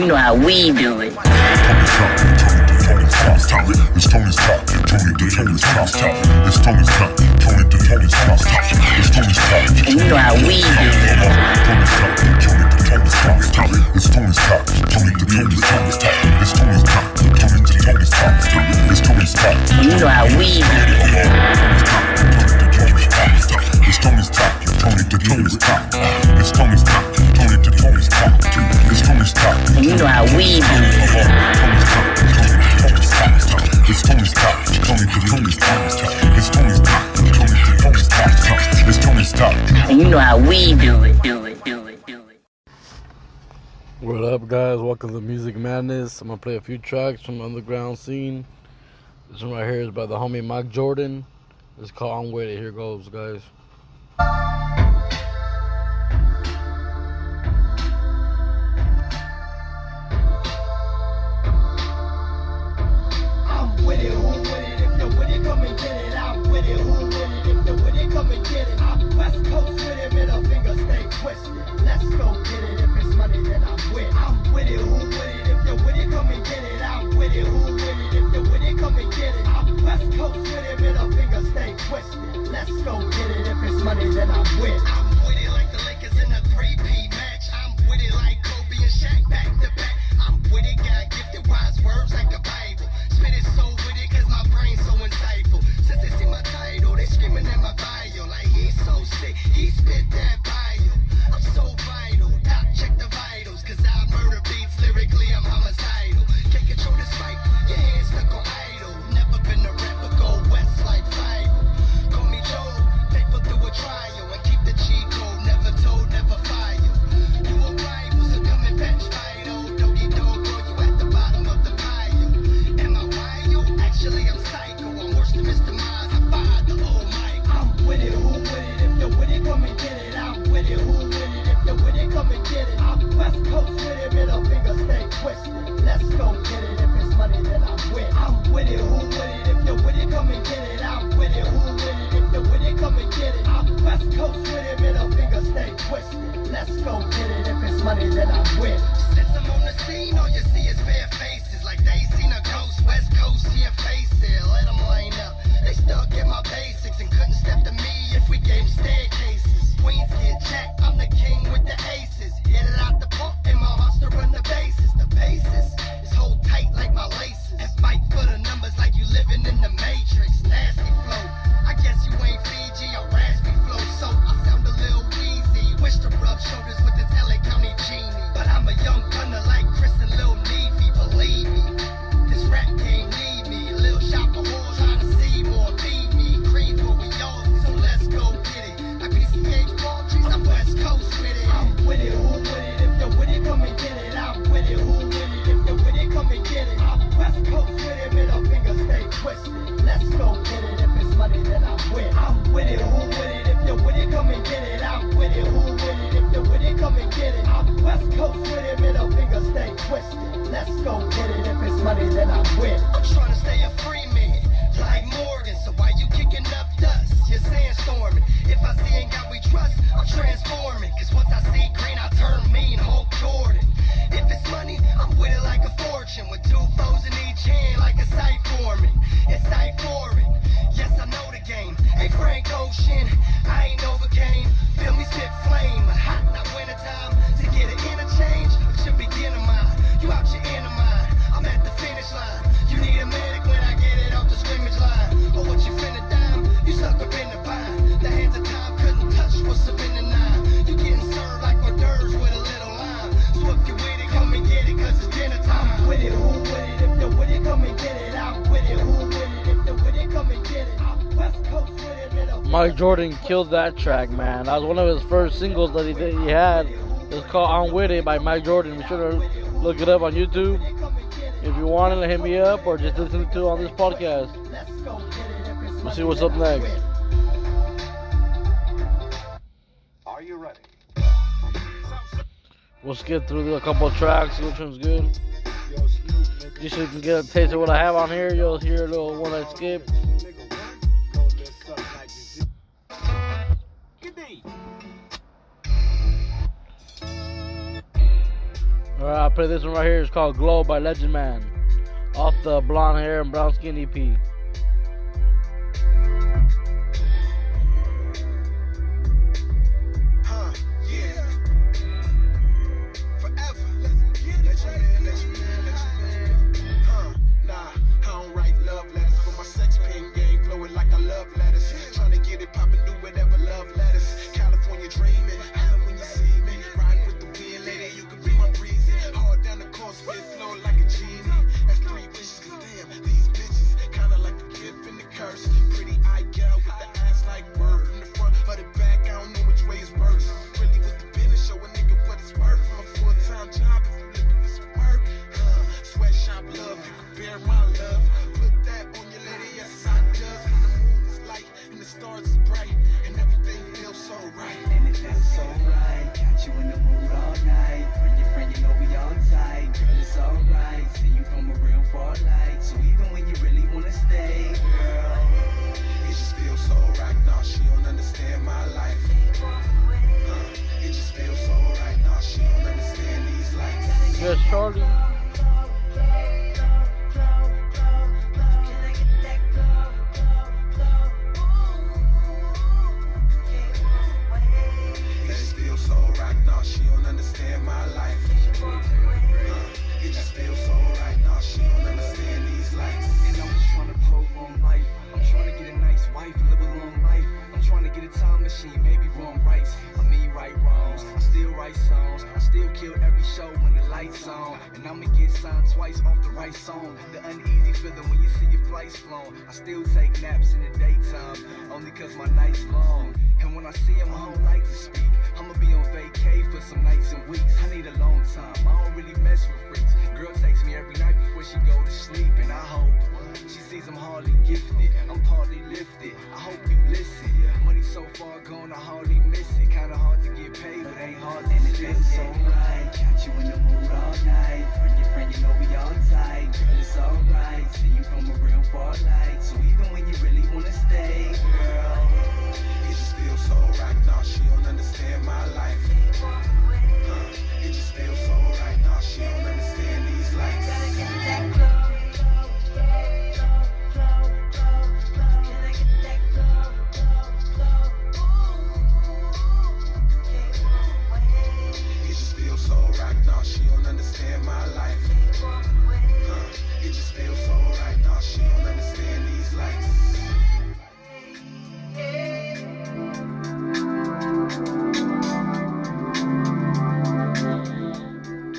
You know how we do it. It's Tony's top. Tony to Tony's top. It's Tony's top. Tony to Tony's top. It's Tony's top. You know how we. It's Tony's top. Tony to Tony's top. It's Tony's top. Tony to Tony's top. It's Tony's top. You know how we. It's Tony's top. Tony to Tony's top. And you know how we do it. What up, guys? Welcome to Music Madness. I'm gonna play a few tracks from the underground scene. This one right here is by the homie Mike Jordan. It's called "I'm It." Here goes, guys. Come and get it. I'm West Coast with it, middle finger stay twisted. Let's go get it. If it's money, then I'm with. I'm with it, who with it? If you're with it, come and get it. I'm with it, who with it? If you're with it, come and get it. I'm West Coast with it, middle finger stay twisted. Let's go get it. If it's money, then I'm with. Let's go get it. If it's money, then I'm with. Since I'm on the scene, all you see is bare faces. Like they seen a ghost. West Coast, see come and get it. I'm West Coast with it. Middle finger stay twisted. Let's go get it. If it's money, then I win. I'm trying to stay a free man, like Morgan. So why you kicking up dust? You're sandstorming. If I see ain't got we trust, I'm transforming. Cause once I see green, Mike Jordan killed that track, man. That was one of his first singles that he did. He had. It's called "I'm With It" by Mike Jordan. Be sure to look it up on YouTube. If you want it, hit me up or just listen to it on this podcast. Let's go get it We'll see what's up next. Are you ready? We'll skip through a couple of tracks, see which one's good. Just so you can get a taste of what I have on here, you'll hear a little one I skipped. Play this one right here. It's called Glow by Legend Man. Off the Blonde Hair and Brown Skin EP. Maybe wrong rights. I mean right wrongs. I still write songs. I still kill every show when the lights on. And I'ma get signed twice off the right song. The uneasy feeling when you see your flights flown. I still take naps in the daytime, only cause my night's long. And when I see him, I don't like to speak. I'ma be on vacay for some nights and weeks. I need a long time. I don't really mess with freaks. Girl takes me every night before she go to sleep, and I hope she sees I'm hardly gifted. I'm partly lifted. From a real far light. So even when you really wanna stay, girl. It just feels so right now. She don't understand my life.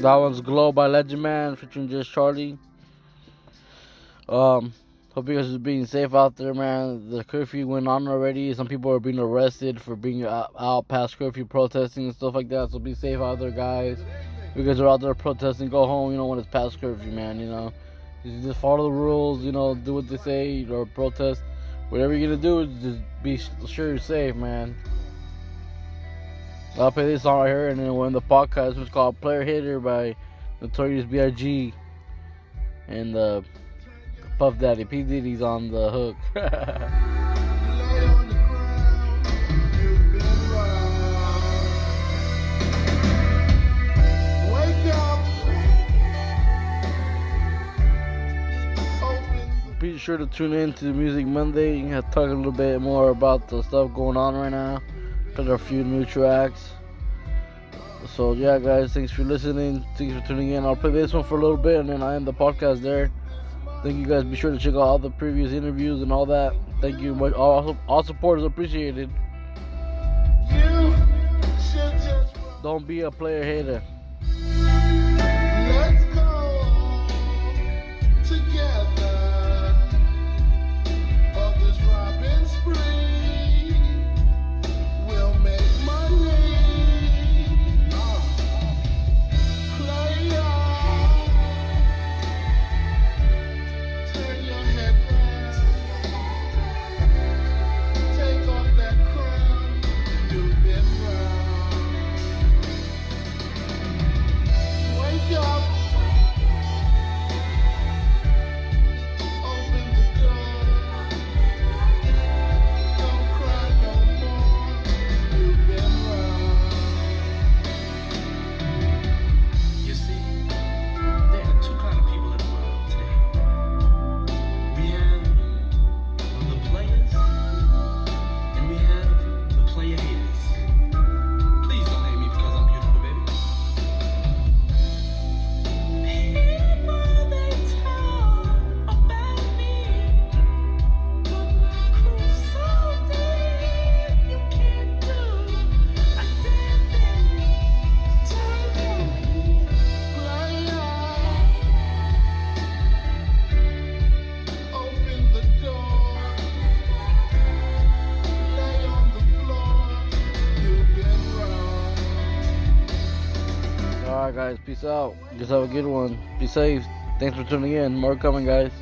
That one's Glow by Legend Man featuring Just Charlie. Um, hope you guys are being safe out there, man. The curfew went on already. Some people are being arrested for being out, out past curfew protesting and stuff like that. So be safe out there, guys. You guys are out there protesting. Go home, you know, when it's past curfew, man. You know, just follow the rules. You know, do what they say or protest. Whatever you're gonna do, just be sure you're safe, man. I'll play this song right here, and then when the podcast was called "Player Hater" by Notorious B.I.G. and uh, Puff Daddy. P Diddy's on the hook. Be sure to tune in to Music Monday. Can talk a little bit more about the stuff going on right now. Play a few new tracks. So yeah, guys, thanks for listening. Thanks for tuning in. I'll play this one for a little bit, and then I end the podcast there. Thank you guys. Be sure to check out all the previous interviews and all that. Thank you much. All, all support is appreciated. you just. Don't be a player hater. fallecidos. Guys. Peace out. Just have a good one. Be safe. Thanks for tuning in. More coming, guys.